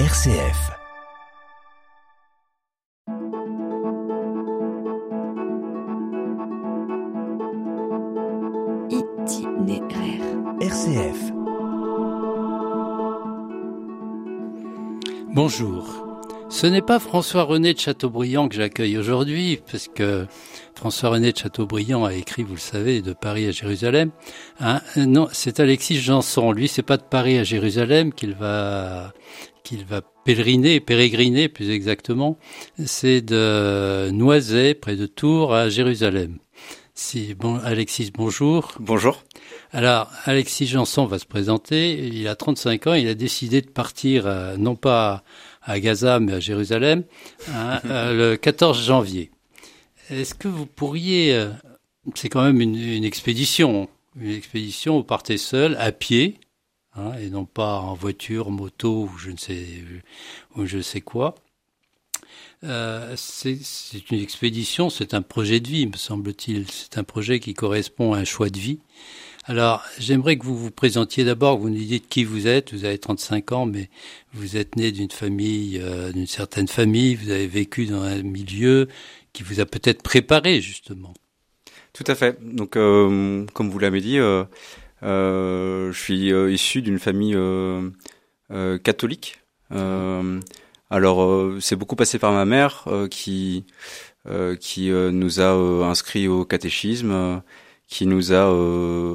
RCF. Itinéraire. RCF. Bonjour. Ce n'est pas François-René de Chateaubriand que j'accueille aujourd'hui, parce que François-René de Chateaubriand a écrit, vous le savez, de Paris à Jérusalem. Hein non, c'est Alexis Janson. Lui, c'est pas de Paris à Jérusalem qu'il va qu'il va pèleriner, pérégriner plus exactement. C'est de Noiset, près de Tours, à Jérusalem. Si, bon, Alexis, bonjour. Bonjour. Alors, Alexis Janson va se présenter. Il a 35 ans. Il a décidé de partir, euh, non pas à Gaza, mais à Jérusalem, hein, euh, le 14 janvier. Est-ce que vous pourriez, euh, c'est quand même une, expédition, une expédition, vous partez seul, à pied, hein, et non pas en voiture, moto ou je ne sais, quoi. Euh, c'est une expédition, c'est un projet de vie, me semble-t-il. C'est un projet qui correspond à un choix de vie. Alors, j'aimerais que vous vous présentiez d'abord, vous nous dites qui vous êtes. Vous avez 35 ans, mais vous êtes né d'une famille, euh, d'une certaine famille. Vous avez vécu dans un milieu qui vous a peut-être préparé, justement. Tout à fait. Donc, euh, comme vous l'avez dit, euh, euh je suis issu d'une famille catholique. alors, c'est beaucoup passé par ma mère qui qui nous a inscrits au catéchisme qui nous a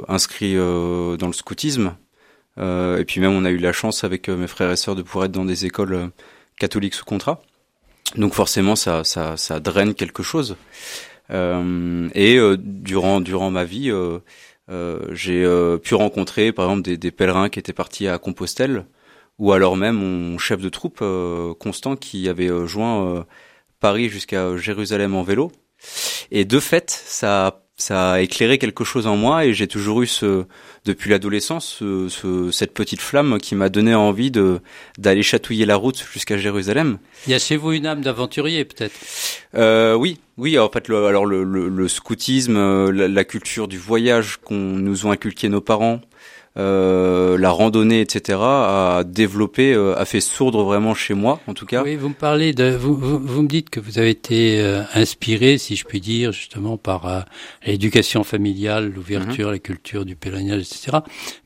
inscrits dans le scoutisme. Et puis même, on a eu la chance avec mes frères et sœurs de pouvoir être dans des écoles catholiques sous contrat. Donc forcément, ça, ça, ça draine quelque chose. et durant durant ma vie, j'ai pu rencontrer par exemple des, des, pèlerins qui étaient partis à Compostelle, ou alors même mon chef de troupe Constant qui avait joint Paris jusqu'à Jérusalem en vélo. Et de fait, ça ça a éclairé quelque chose en moi et j'ai toujours eu ce, depuis l'adolescence ce, ce, cette petite flamme qui m'a donné envie de d'aller chatouiller la route jusqu'à Jérusalem. Il y a chez vous une âme d'aventurier peut-être? Euh, oui, oui. En fait, le, alors le, le, le scoutisme, euh, la, la, culture du voyage qu'on nous ont inculqué nos parents, euh, la randonnée, etc., a développé, euh, a fait sourdre vraiment chez moi, en tout cas. Oui, vous me parlez de, vous, vous, vous me dites que vous avez été euh, inspiré, si je puis dire, justement par l'éducation familiale, l'ouverture, mhm. la culture du pèlerinage, etc.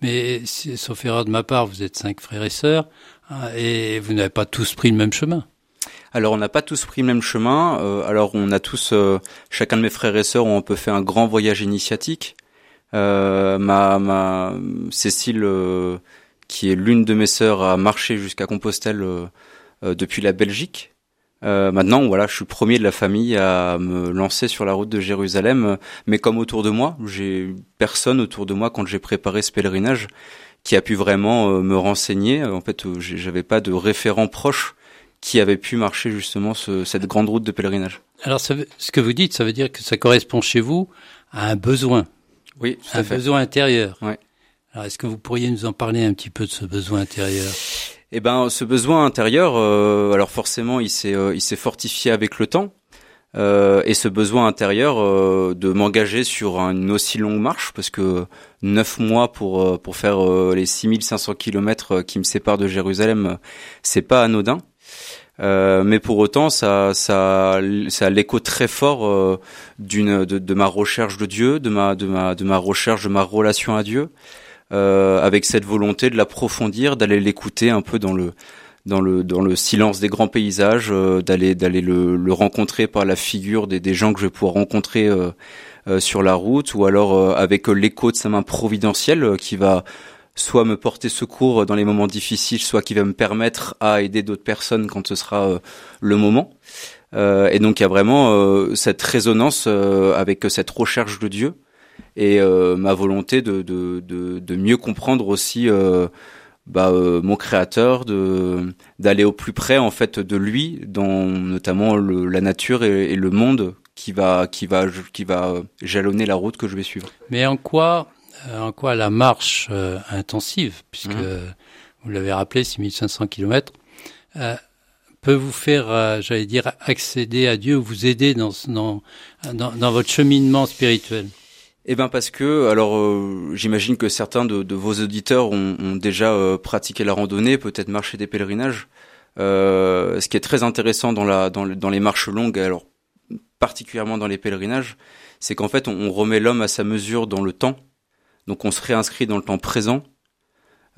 Mais sauf erreur de ma part, vous êtes cinq frères et sœurs hein, et vous n'avez pas tous pris le même chemin. Alors on n'a pas tous pris le même chemin. alors on a tous, chacun de mes frères et sœurs ont un peu fait un grand voyage initiatique. Euh, ma, ma Cécile, euh, qui est l'une de mes sœurs, a marché jusqu'à Compostelle euh, depuis la Belgique. Euh, maintenant, voilà, je suis premier de la famille à me lancer sur la route de Jérusalem, mais comme autour de moi, j'ai personne autour de moi quand j'ai préparé ce pèlerinage qui a pu vraiment me renseigner. En fait, j'avais pas de référent proche qui avait pu marcher justement ce, cette grande route de pèlerinage. Alors, ça ce que vous dites, ça veut dire que ça correspond chez vous à un besoin. Oui, un besoin intérieur. Ouais. Alors, est-ce que vous pourriez nous en parler un petit peu de ce besoin intérieur? Eh ben, ce besoin intérieur, euh, alors forcément, il s'est, euh, il s'est fortifié avec le temps. Euh, et ce besoin intérieur euh, de m'engager sur une aussi longue marche, parce que neuf mois pour euh, pour faire les 6500 kilomètres qui me séparent de Jérusalem, c'est pas anodin. Euh, mais pour autant, ça, ça, ça a l'écho très fort euh, d'une de, de, ma recherche de Dieu, de ma de ma de ma recherche de ma relation à Dieu, euh, avec cette volonté de l'approfondir, d'aller l'écouter un peu dans le dans le dans le silence des grands paysages, euh, d'aller d'aller le, le, rencontrer par la figure des, des gens que je vais pouvoir rencontrer sur la route, ou alors avec l'écho de sa main providentielle qui va soit me porter secours dans les moments difficiles, soit qui va me permettre à aider d'autres personnes quand ce sera euh, le moment. Euh, et donc il y a vraiment euh, cette résonance avec cette recherche de Dieu et ma volonté de, de, de, de, mieux comprendre aussi bah, mon créateur, de d'aller au plus près en fait de lui, dans notamment le, la nature et, et, le monde qui va qui va qui va jalonner la route que je vais suivre. Mais en quoi euh, en quoi la marche euh, intensive, puisque mmh. vous l'avez rappelé, 6500 km, euh, peut vous faire, euh, j'allais dire, accéder à Dieu, vous aider dans, dans, dans, dans votre cheminement spirituel? Eh ben parce que, alors j'imagine que certains de, de, vos auditeurs ont, ont déjà pratiqué la randonnée, peut-être marché des pèlerinages. Euh, ce qui est très intéressant dans, la, dans, dans les marches longues, alors particulièrement dans les pèlerinages, c'est qu'en fait, on, remet l'homme à sa mesure dans le temps. Donc, on se réinscrit dans le temps présent.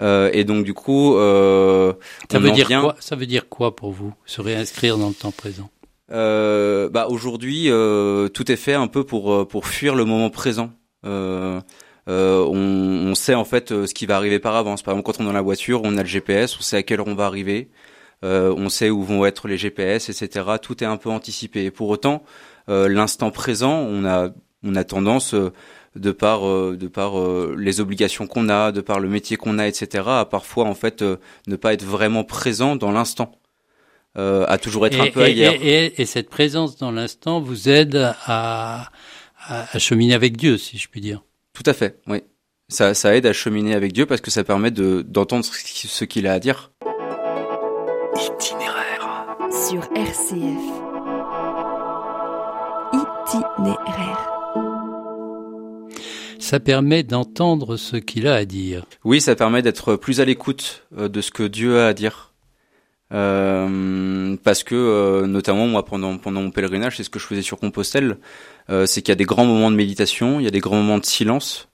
Euh, et donc, du coup, euh, ça veut dire quoi Ça veut dire quoi pour vous se réinscrire dans le temps présent? Euh, bah aujourd'hui, euh, tout est fait un peu pour euh, pour fuir le moment présent. Euh, euh, on, on, sait en fait ce qui va arriver par avance. Par exemple, quand on est dans la voiture, on a le GPS, on sait à quelle heure on va arriver, on sait où vont être les GPS, etc. Tout est un peu anticipé. Et pour autant, l'instant présent, on a on a tendance de par de par les obligations qu'on a, de par le métier qu'on a, etc. à parfois en fait ne pas être vraiment présent dans l'instant euh, à toujours être un peu ailleurs. Et, et, et, cette présence dans l'instant vous aide à, à, à, cheminer avec Dieu, si je puis dire. Tout à fait, oui. Ça, ça aide à cheminer avec Dieu parce que ça permet de d'entendre ce qu'il a à dire. Itinéraire. Sur RCF. Itinéraire. Ça permet d'entendre ce qu'il a à dire. Oui, ça permet d'être plus à l'écoute euh, de ce que Dieu a à dire. Euh, parce que euh, notamment moi pendant pendant mon pèlerinage c'est ce que je faisais sur Compostelle euh, c'est qu'il y a des grands moments de méditation il y a des grands moments de silence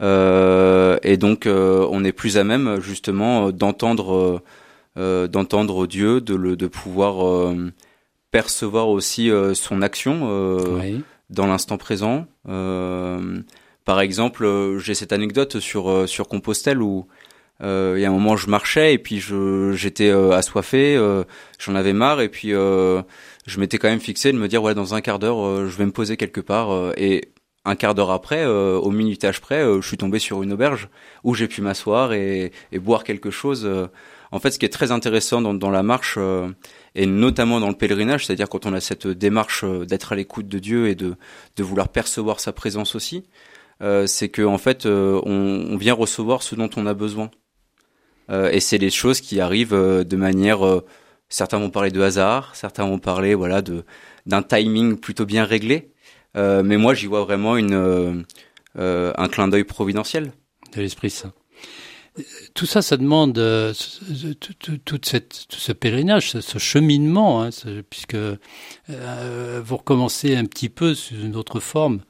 et donc on est plus à même justement d'entendre d'entendre Dieu de le de pouvoir percevoir aussi son action dans l'instant présent par exemple j'ai cette anecdote sur sur Compostelle où euh, il y a un moment, je marchais et puis je j'étais euh, assoiffé, euh, j'en avais marre et puis euh, je m'étais quand même fixé de me dire ouais dans un quart d'heure je vais me poser quelque part et un quart d'heure après, au minutage près, je suis tombé sur une auberge où j'ai pu m'asseoir et, et, boire quelque chose. En fait, ce qui est très intéressant dans, dans la marche et notamment dans le pèlerinage, c'est-à-dire quand on a cette démarche d'être à l'écoute de Dieu et de, de vouloir percevoir sa présence aussi, c'est que en fait on, on vient recevoir ce dont on a besoin. Euh, et c'est des choses qui arrivent euh, de manière euh, certains vont parler de hasard, certains vont parler voilà de d'un timing plutôt bien réglé. mais moi, j'y vois vraiment une un clin d'œil providentiel de l'Esprit Saint. Tout ça, ça demande toute cette, tout ce pèlerinage, ce, cheminement, hein, puisque vous recommencez un petit peu sous une autre forme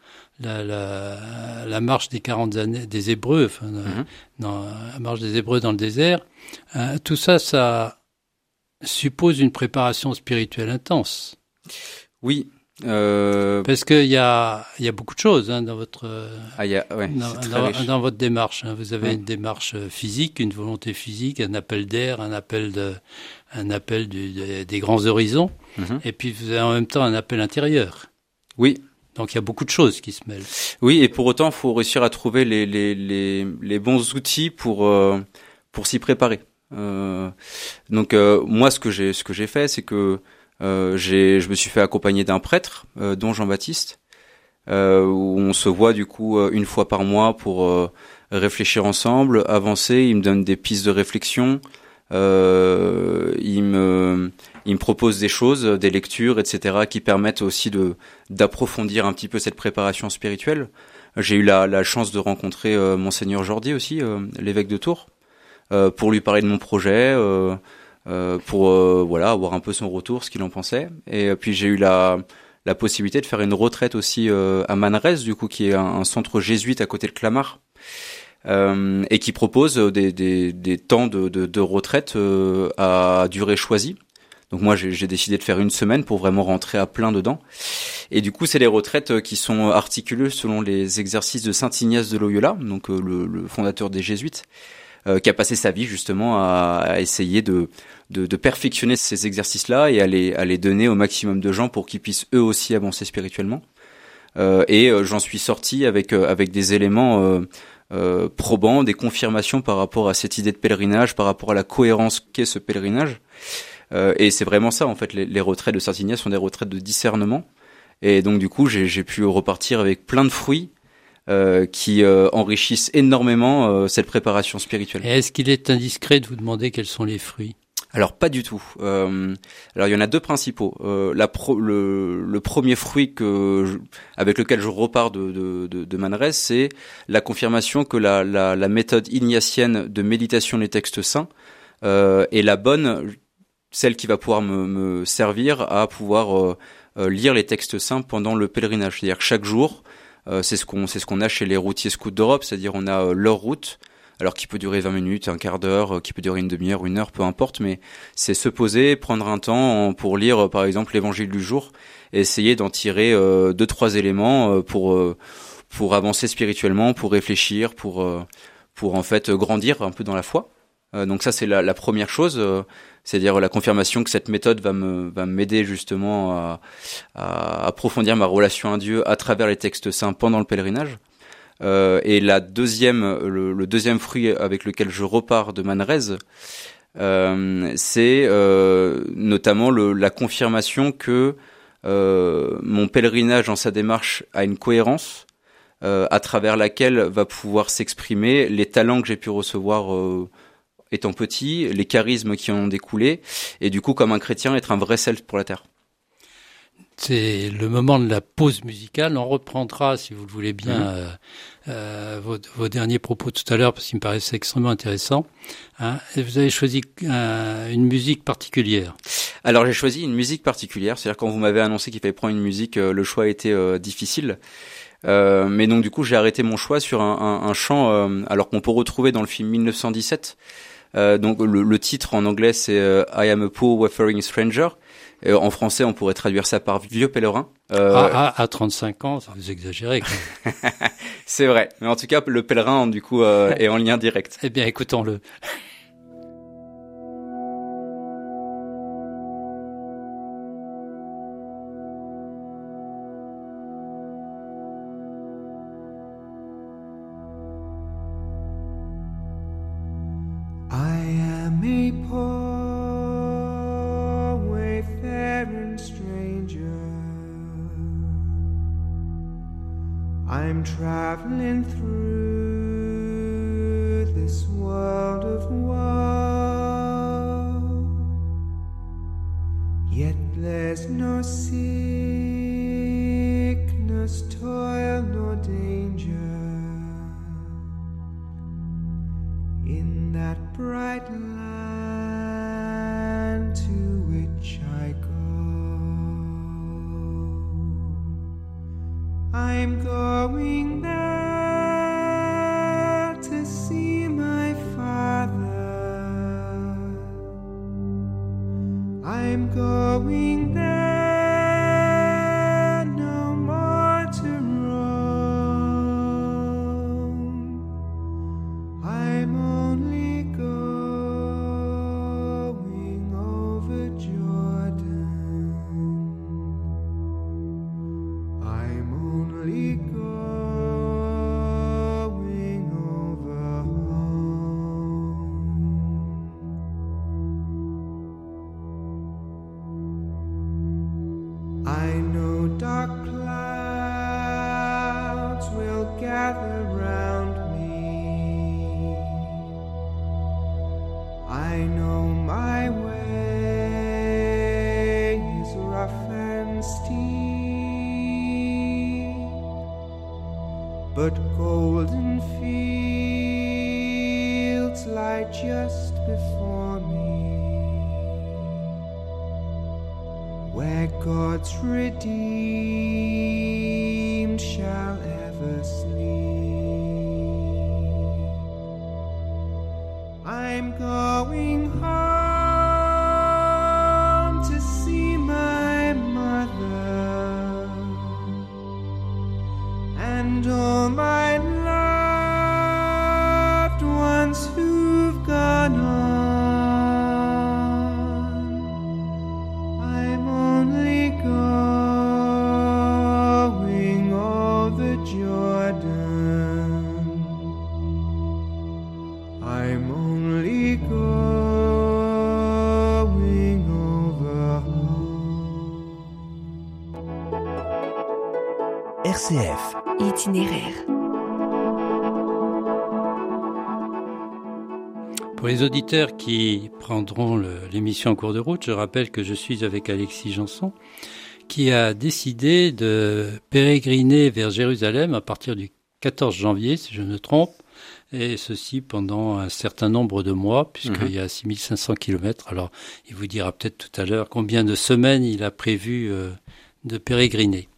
la, la, la, marche des 40 années des Hébreux, enfin, mhm. dans, la marche des Hébreux dans le désert, euh, tout ça, ça suppose une préparation spirituelle intense. Oui. Euh... Parce qu'il y a, y a beaucoup de choses hein, dans votre ah, y a, ouais, dans, dans, votre démarche. Hein. Vous avez une démarche physique, une volonté physique, un appel d'air, un appel de, un appel du, des grands horizons, mhm. et puis vous avez en même temps un appel intérieur. Oui, donc il y a beaucoup de choses qui se mêlent. Oui, et pour autant, il faut réussir à trouver les, les, les, les bons outils pour, euh, pour s'y préparer. Euh, donc euh, moi, ce que j'ai ce que j'ai fait, c'est que euh, j'ai je me suis fait accompagner d'un prêtre, euh, dont Jean-Baptiste, où on se voit du coup une fois par mois pour réfléchir ensemble, avancer. Il me donne des pistes de réflexion. Il me il me propose des choses, des lectures, etc., qui permettent aussi de d'approfondir un petit peu cette préparation spirituelle. J'ai eu la, la, chance de rencontrer euh, monseigneur Jordi aussi, euh, l'évêque de Tours, euh, pour lui parler de mon projet, euh, euh, pour voilà avoir un peu son retour, ce qu'il en pensait. Et puis j'ai eu la la possibilité de faire une retraite aussi à Manresa, du coup, qui est un, un, centre jésuite à côté de Clamart. Et qui propose des, des, des temps de, de, de retraite à durée choisie. Donc moi, j'ai décidé de faire une semaine pour vraiment rentrer à plein dedans. Et du coup, c'est les retraites euh, qui sont articulées selon les exercices de Saint Ignace de Loyola, donc euh, le, le, fondateur des Jésuites, euh, qui a passé sa vie justement à, à essayer de, de, de, perfectionner ces exercices-là et à les, à les donner au maximum de gens pour qu'ils puissent eux aussi avancer spirituellement. Euh, et j'en suis sorti avec avec des éléments euh, probants, des confirmations par rapport à cette idée de pèlerinage, par rapport à la cohérence qu'est ce pèlerinage. Euh, et c'est vraiment ça, en fait, les, retraites de Saint-Ignace sont des retraites de discernement. Et donc, du coup, j'ai pu repartir avec plein de fruits. Euh, qui euh, enrichissent énormément euh, cette préparation spirituelle. Est-ce qu'il est indiscret de vous demander quels sont les fruits? Alors pas du tout. Euh, alors il y en a deux principaux. Euh, le, premier fruit je, avec lequel je repars de, de, de, Manresa, c'est la confirmation que la, la, la, méthode ignatienne de méditation des textes saints euh, est la bonne celle qui va pouvoir me, me servir à pouvoir lire les textes simples pendant le pèlerinage. C'est-à-dire que chaque jour, c'est ce qu'on c'est ce qu'on a chez les routiers scouts d'Europe, c'est-à-dire on a leur route alors qui peut durer 20 minutes, un quart d'heure, euh, qui peut durer une demi-heure, une heure, peu importe, mais c'est se poser, prendre un temps pour lire euh, par exemple l'évangile du jour et essayer d'en tirer euh, deux trois éléments pour pour avancer spirituellement, pour réfléchir, pour pour en fait grandir un peu dans la foi. donc ça c'est la, la, première chose, c'est-à-dire la confirmation que cette méthode va me va m'aider justement à, à approfondir ma relation à Dieu à travers les textes saints pendant le pèlerinage. Euh, et la deuxième, le, deuxième fruit avec lequel je repars de Manrez, euh, c'est euh, notamment le, la confirmation que mon pèlerinage dans sa démarche a une cohérence à travers laquelle va pouvoir s'exprimer les talents que j'ai pu recevoir étant petit, les charismes qui en ont découlé, et du coup, comme un chrétien, être un vrai self pour la terre. C'est le moment de la pause musicale. On reprendra, si vous le voulez bien, mhm. euh, euh, vos, vos, derniers propos tout à l'heure, parce qu'il me paraissait extrêmement intéressant. Hein. Et vous avez choisi euh, une musique particulière. Alors j'ai choisi une musique particulière. C'est-à-dire quand vous m'avez annoncé qu'il fallait prendre une musique, euh, le choix euh, difficile. mais donc du coup j'ai arrêté mon choix sur un, un, un chant, alors qu'on peut retrouver dans le film 1917. donc le, le, titre en anglais c'est I am a poor wayfaring stranger. Euh, en français, on pourrait traduire ça par vieux pèlerin. Euh... Ah, ah, à 35 ans, ça vous exagérez. C'est vrai, mais en tout cas, le pèlerin, du coup, euh, est en lien direct. Eh bien, écoutons-le. bright light. Itinéraire. Les auditeurs qui prendront l'émission en cours de route, je rappelle que je suis avec Alexis Janson, qui a décidé de pérégriner vers Jérusalem à partir du 14 janvier, si je ne me trompe, et ceci pendant un certain nombre de mois, puisqu'il Mhm. y a 6500 kilomètres. Alors, il vous dira peut-être tout à l'heure combien de semaines il a prévu euh, de pérégriner.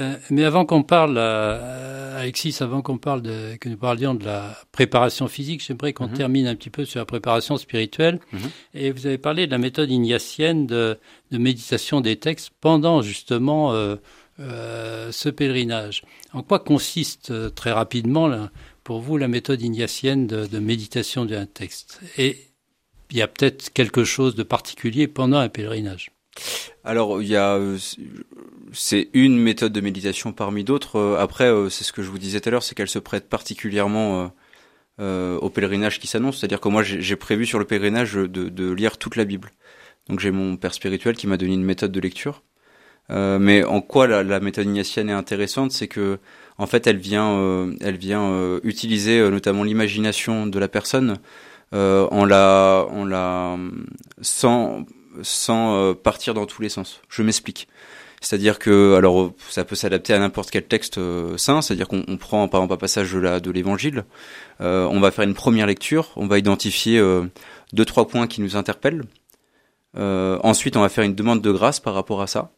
Euh, mais avant qu'on parle, euh, Alexis, avant qu'on parle de, que nous parlions de la préparation physique, j'aimerais qu'on Mhm. termine un petit peu sur la préparation spirituelle. Mhm. Et vous avez parlé de la méthode ignatienne de, de méditation des textes pendant justement euh, euh, ce pèlerinage. En quoi consiste très rapidement là, pour vous la méthode ignatienne de, de méditation d'un texte? Et il y a peut-être quelque chose de particulier pendant un pèlerinage. Alors, il y a, euh, c'est une méthode de méditation parmi d'autres. Euh, Après, euh, c'est ce que je vous disais tout à l'heure, c'est qu'elle se prête particulièrement au pèlerinage qui s'annonce. C'est-à-dire que moi, j'ai prévu sur le pèlerinage de, de lire toute la Bible. Donc, j'ai mon père spirituel qui m'a donné une méthode de lecture. Mais en quoi la, la méthode ignatienne est intéressante, c'est que en fait, elle vient, elle vient utiliser notamment l'imagination de la personne en la, en la, sans, sans euh, partir dans tous les sens. Je m'explique. C'est-à-dire que, alors, ça peut s'adapter à n'importe quel texte euh, saint. C'est-à-dire qu'on on prend par exemple un passage de l'Évangile, euh, on va faire une première lecture, on va identifier euh, deux trois points qui nous interpellent. Ensuite, on va faire une demande de grâce par rapport à ça,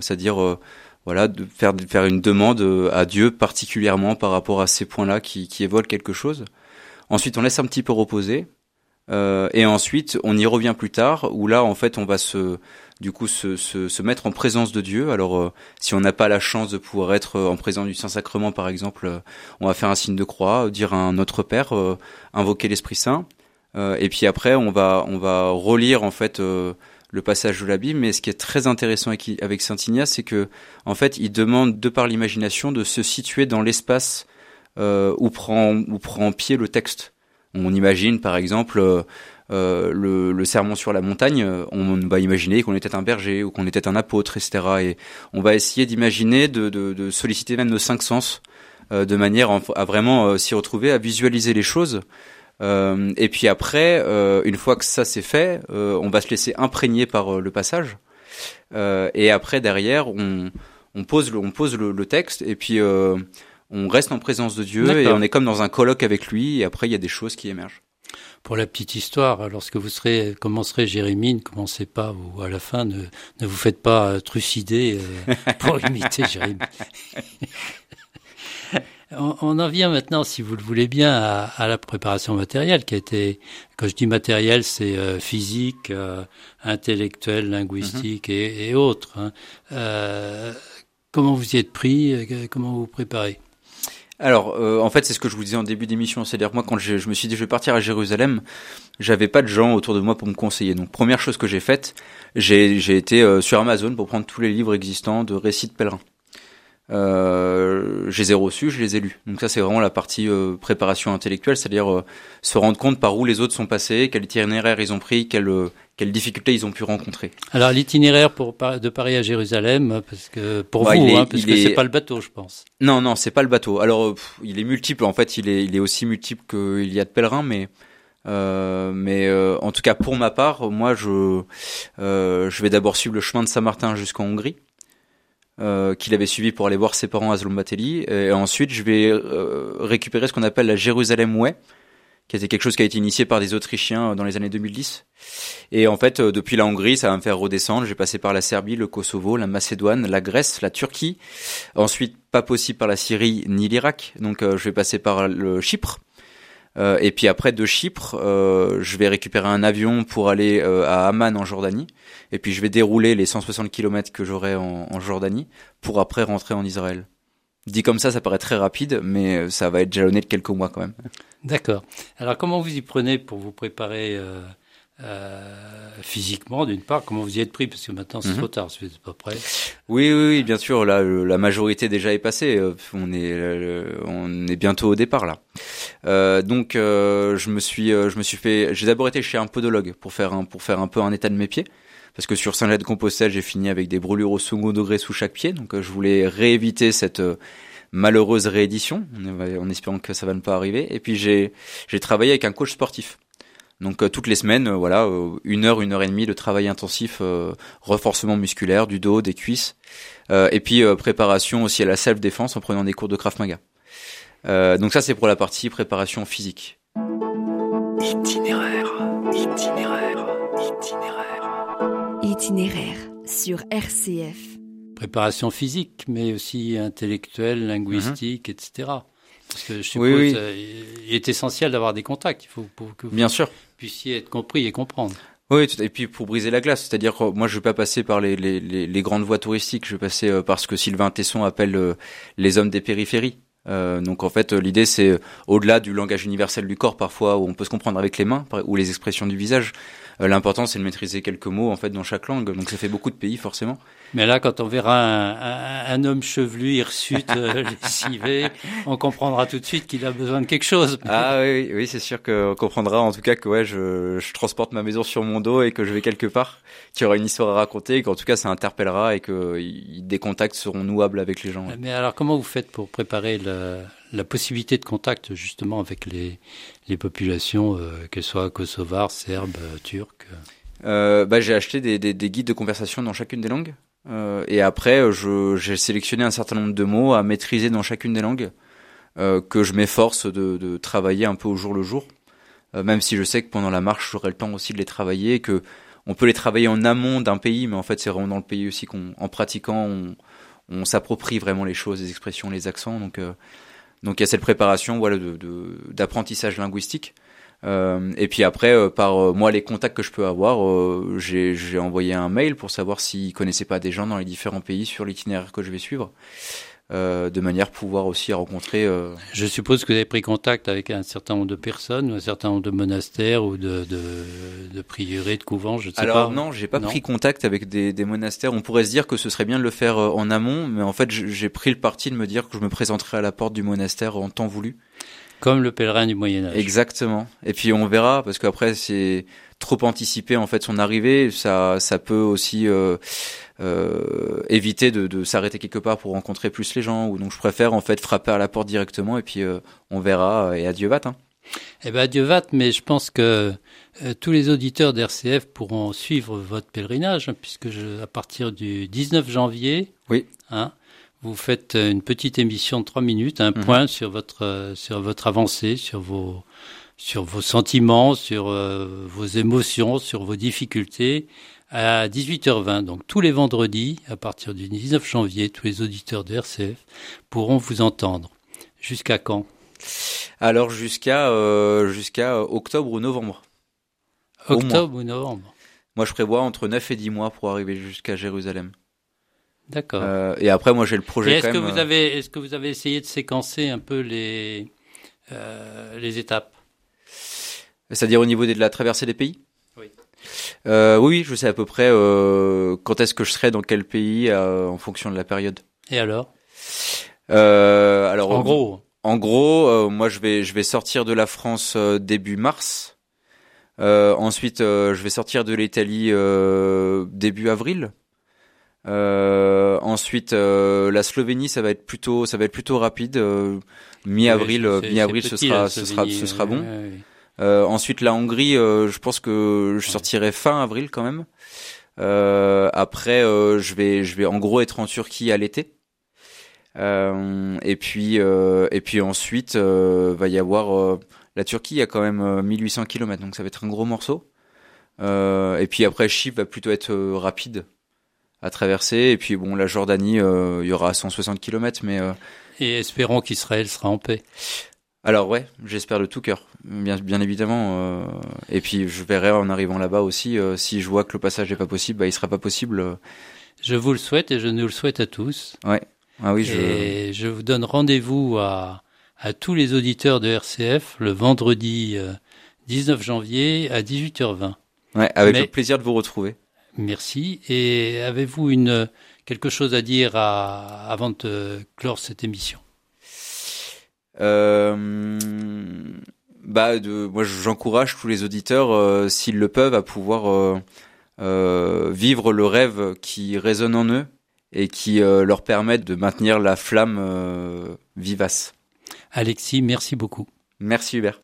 c'est-à-dire voilà, de faire une demande à Dieu particulièrement par rapport à ces points-là qui, qui évoquent quelque chose. Ensuite, on laisse un petit peu reposer. Euh, et ensuite, on y revient plus tard, où là, en fait, on va se, du coup, se, se, se mettre en présence de Dieu. Alors, euh, si on n'a pas la chance de pouvoir être euh, en présence du Saint-Sacrement, par exemple, euh, on va faire un signe de croix, euh, dire un Notre Père, invoquer l'Esprit Saint. Et puis après, on va, on va relire, en fait, le passage de la Bible. Mais ce qui est très intéressant avec, avec Saint Ignace, c'est que, en fait, il demande, de par l'imagination, de se situer dans l'espace où prend, où prend pied le texte. On imagine par exemple euh, euh, le, le sermon sur la montagne, euh, on va imaginer qu'on était un berger ou qu'on était un apôtre, etc. Et on va essayer d'imaginer, de, de, de solliciter même nos cinq sens, euh, de manière à, vraiment euh, s'y retrouver, à visualiser les choses. Et puis après, une fois que ça c'est fait, on va se laisser imprégner par le passage. Et après derrière, on, on pose le, on pose le, le texte et puis on reste en présence de Dieu et on est comme dans un colloque avec lui. Et après, il y a des choses qui émergent. Pour la petite histoire, lorsque vous serez, commencerez Jérémie, ne commencez pas, ou à la fin, ne, ne vous faites pas euh, trucider euh, pour imiter Jérémie. on, en vient maintenant, si vous le voulez bien, à, à la préparation matérielle qui a été, quand je dis matériel, c'est euh, physique, euh, intellectuel, linguistique et, et autres. hein. Euh, comment vous y êtes pris Comment vous vous préparez? Alors, euh, en fait, c'est ce que je vous disais en début d'émission. C'est-à-dire, moi, quand je, me suis dit je vais partir à Jérusalem, j'avais pas de gens autour de moi pour me conseiller. Donc, première chose que j'ai faite, j'ai j'ai été euh, sur Amazon pour prendre tous les livres existants de récits de pèlerins. Euh, je les ai reçus, je les ai lus. Donc ça, c'est vraiment la partie euh, préparation intellectuelle, c'est-à-dire euh, se rendre compte par où les autres sont passés, quel itinéraire ils ont pris, quelles, euh, quelles difficultés ils ont pu rencontrer. Alors l'itinéraire pour de Paris à Jérusalem, parce que pour Bah, vous, est- hein, parce que c'est est- pas le bateau, je pense. Non, non, c'est pas le bateau. Alors, euh, pff, il est multiple. En fait, il est, il est aussi multiple qu'il y a de pèlerins, mais, euh, mais euh, en tout cas pour ma part, moi, je, euh, je vais d'abord suivre le chemin de Saint-Martin jusqu'en Hongrie, euh, qu'il avait suivi pour aller voir ses parents à Zlombatelli, et ensuite je vais euh, récupérer ce qu'on appelle la Jérusalem Way, qui était quelque chose qui a été initié par des Autrichiens dans les années 2010. Et en fait, euh, depuis la Hongrie, ça va me faire redescendre. Je vais passer par la Serbie, le Kosovo, la Macédoine, la Grèce, la Turquie. Ensuite, pas possible par la Syrie ni l'Irak. Donc, euh, je vais passer par le Chypre. Euh, et puis après de Chypre, euh, je vais récupérer un avion pour aller euh, à Amman en Jordanie. Et puis je vais dérouler les 160 km que j'aurai en, en Jordanie pour après rentrer en Israël. Dit comme ça, ça paraît très rapide, mais ça va être jalonné de quelques mois quand même. D'accord. Alors comment vous y prenez pour vous préparer physiquement, d'une part? Comment vous y êtes pris? Parce que maintenant c'est Mhm. trop tard, c'est pas prêt. Oui, oui, oui, bien sûr. Là, la majorité déjà est passée. On est, on est bientôt au départ là. Euh, donc, euh, je me suis, euh, je me suis fait. J'ai d'abord été chez un podologue pour faire un, pour faire un peu un état de mes pieds, parce que sur Saint-Lay de Compostelle, j'ai fini avec des brûlures au second degré sous chaque pied. Donc, je voulais rééviter cette malheureuse réédition, en, espérant que ça va ne pas arriver. Et puis, j'ai, j'ai travaillé avec un coach sportif. Donc toutes les semaines, voilà, une heure, une heure et demie de travail intensif, euh, renforcement musculaire du dos, des cuisses, Euh, et puis euh, préparation aussi à la self-défense en prenant des cours de Krav Maga. Euh, donc ça, c'est pour la partie préparation physique. Itinéraire, itinéraire, itinéraire. Itinéraire sur RCF. Préparation physique, mais aussi intellectuelle, linguistique, etc. Parce que je suppose Oui, oui. euh, il est essentiel d'avoir des contacts. Il faut pour que vous Bien sûr. puissiez être compris et comprendre. Oui, et puis pour briser la glace, c'est-à-dire que moi je vais pas passer par les, les, les, les grandes voies touristiques, je vais passer euh, par ce que Sylvain Tesson appelle les hommes des périphéries. Euh, donc en fait l'idée c'est euh, au-delà du langage universel du corps parfois où on peut se comprendre avec les mains ou les expressions du visage. Euh, L'important c'est de maîtriser quelques mots en fait dans chaque langue. Donc ça fait beaucoup de pays forcément. Mais là, quand on verra un, un- un homme chevelu, hirsute, euh, lessivé, on comprendra tout de suite qu'il a besoin de quelque chose. Ah oui, oui, c'est sûr qu'on comprendra en tout cas que ouais, je, je transporte ma maison sur mon dos et que je vais quelque part, qu'il y aura une histoire à raconter et qu'en tout cas ça interpellera et que y- des contacts seront nouables avec les gens. ouais. Mais alors, comment vous faites pour préparer la possibilité de contact justement avec les, les populations, euh, qu'elles soient kosovares, serbes, euh, turques Euh, bah, j'ai acheté des, des, des guides de conversation dans chacune des langues. Et après, j'ai sélectionné un certain nombre de mots à maîtriser dans chacune des langues, que je m'efforce de, de travailler un peu au jour le jour. Même si je sais que pendant la marche, j'aurai le temps aussi de les travailler, que on peut les travailler en amont d'un pays, mais en fait, c'est vraiment dans le pays aussi qu'on, en pratiquant, on, on s'approprie vraiment les choses, les expressions, les accents. Donc, donc il y a cette préparation, voilà, de, de- d'apprentissage linguistique. Euh, et puis après, euh, par euh, moi, les contacts que je peux avoir, euh, j'ai j'ai envoyé un mail pour savoir s'ils connaissaient pas des gens dans les différents pays sur l'itinéraire que je vais suivre, euh, de manière à pouvoir aussi rencontrer. euh, Je suppose que vous avez pris contact avec un certain nombre de personnes, ou un certain nombre de monastères ou de, de, de prieurés, de couvents, je ne sais Alors pas. non, j'ai pas Non. pris contact avec des, des monastères. On pourrait se dire que ce serait bien de le faire euh, en amont, mais en fait, j'ai pris le parti de me dire que je me présenterai à la porte du monastère en temps voulu. Comme le pèlerin du Moyen Âge. Exactement. Et puis on verra parce qu'après c'est trop anticipé en fait son arrivée, ça ça peut aussi euh, euh, éviter de, de s'arrêter quelque part pour rencontrer plus les gens. Ou donc je préfère en fait frapper à la porte directement et puis euh, on verra et adieu vat. Hein. Eh ben, Dieu va, mais je pense que euh, tous les auditeurs d'RCF pourront suivre votre pèlerinage, hein, puisque je, à partir du 19 janvier, Oui. hein, vous faites euh, une petite émission de trois minutes, un Mhm. point sur votre euh, sur votre avancée, sur vos sur vos sentiments, sur euh, vos émotions, sur vos difficultés à 18h20. Donc tous les vendredis, à partir du 19 janvier, tous les auditeurs de RCF pourront vous entendre. Jusqu'à quand? Alors jusqu'à euh, jusqu'à octobre ou novembre. Octobre ou novembre? Moi je prévois entre 9 et 10 mois pour arriver jusqu'à Jérusalem. D'accord. Euh, et après moi j'ai le Et projet est-ce que même. vous avez est-ce que vous avez essayé de séquencer un peu les les étapes? C'est-à-dire au niveau de la traversée des pays? Oui. Euh, oui, je sais à peu près euh, quand est-ce que je serai dans quel pays euh, en fonction de la période. Et alors? Euh, alors En gros, en gros, euh, moi je vais je vais sortir de la France euh, début mars. Euh, ensuite, euh, je vais sortir de l'Italie euh, début avril. Euh, ensuite, euh, la Slovénie, ça va être plutôt ça va être plutôt rapide. euh, mi-avril, mi-avril, ce sera ce sera ce sera bon. Euh, ensuite, la Hongrie, euh, je pense que je sortirai fin avril quand même. Euh, après, je vais, je vais en gros être en Turquie à l'été. Et puis, et puis ensuite, va y avoir la Turquie. Il y a quand même euh, 1800 km, donc ça va être un gros morceau. Euh, et puis après, Chypre va plutôt être rapide à traverser. Et puis bon, la Jordanie, euh, il y aura 160 km, mais Et espérons qu'Israël sera en paix. Alors ouais, j'espère de tout cœur, bien, bien évidemment. euh, et puis je verrai en arrivant là-bas aussi, euh, si je vois que le passage n'est pas possible, bah, il sera pas possible. euh. Je vous le souhaite et je nous le souhaite à tous. Ah oui, je... Et je vous donne rendez-vous à à tous les auditeurs de RCF le vendredi euh, 19 janvier à 18h20. ouais, avec Mais- le plaisir de vous retrouver. Merci. Et avez-vous une quelque chose à dire à, avant de clore cette émission? Bah, de, moi, j'encourage tous les auditeurs, euh, s'ils le peuvent, à pouvoir euh, euh, vivre le rêve qui résonne en eux et qui euh, leur permet de maintenir la flamme euh, vivace. Alexis, merci beaucoup. Merci Hubert.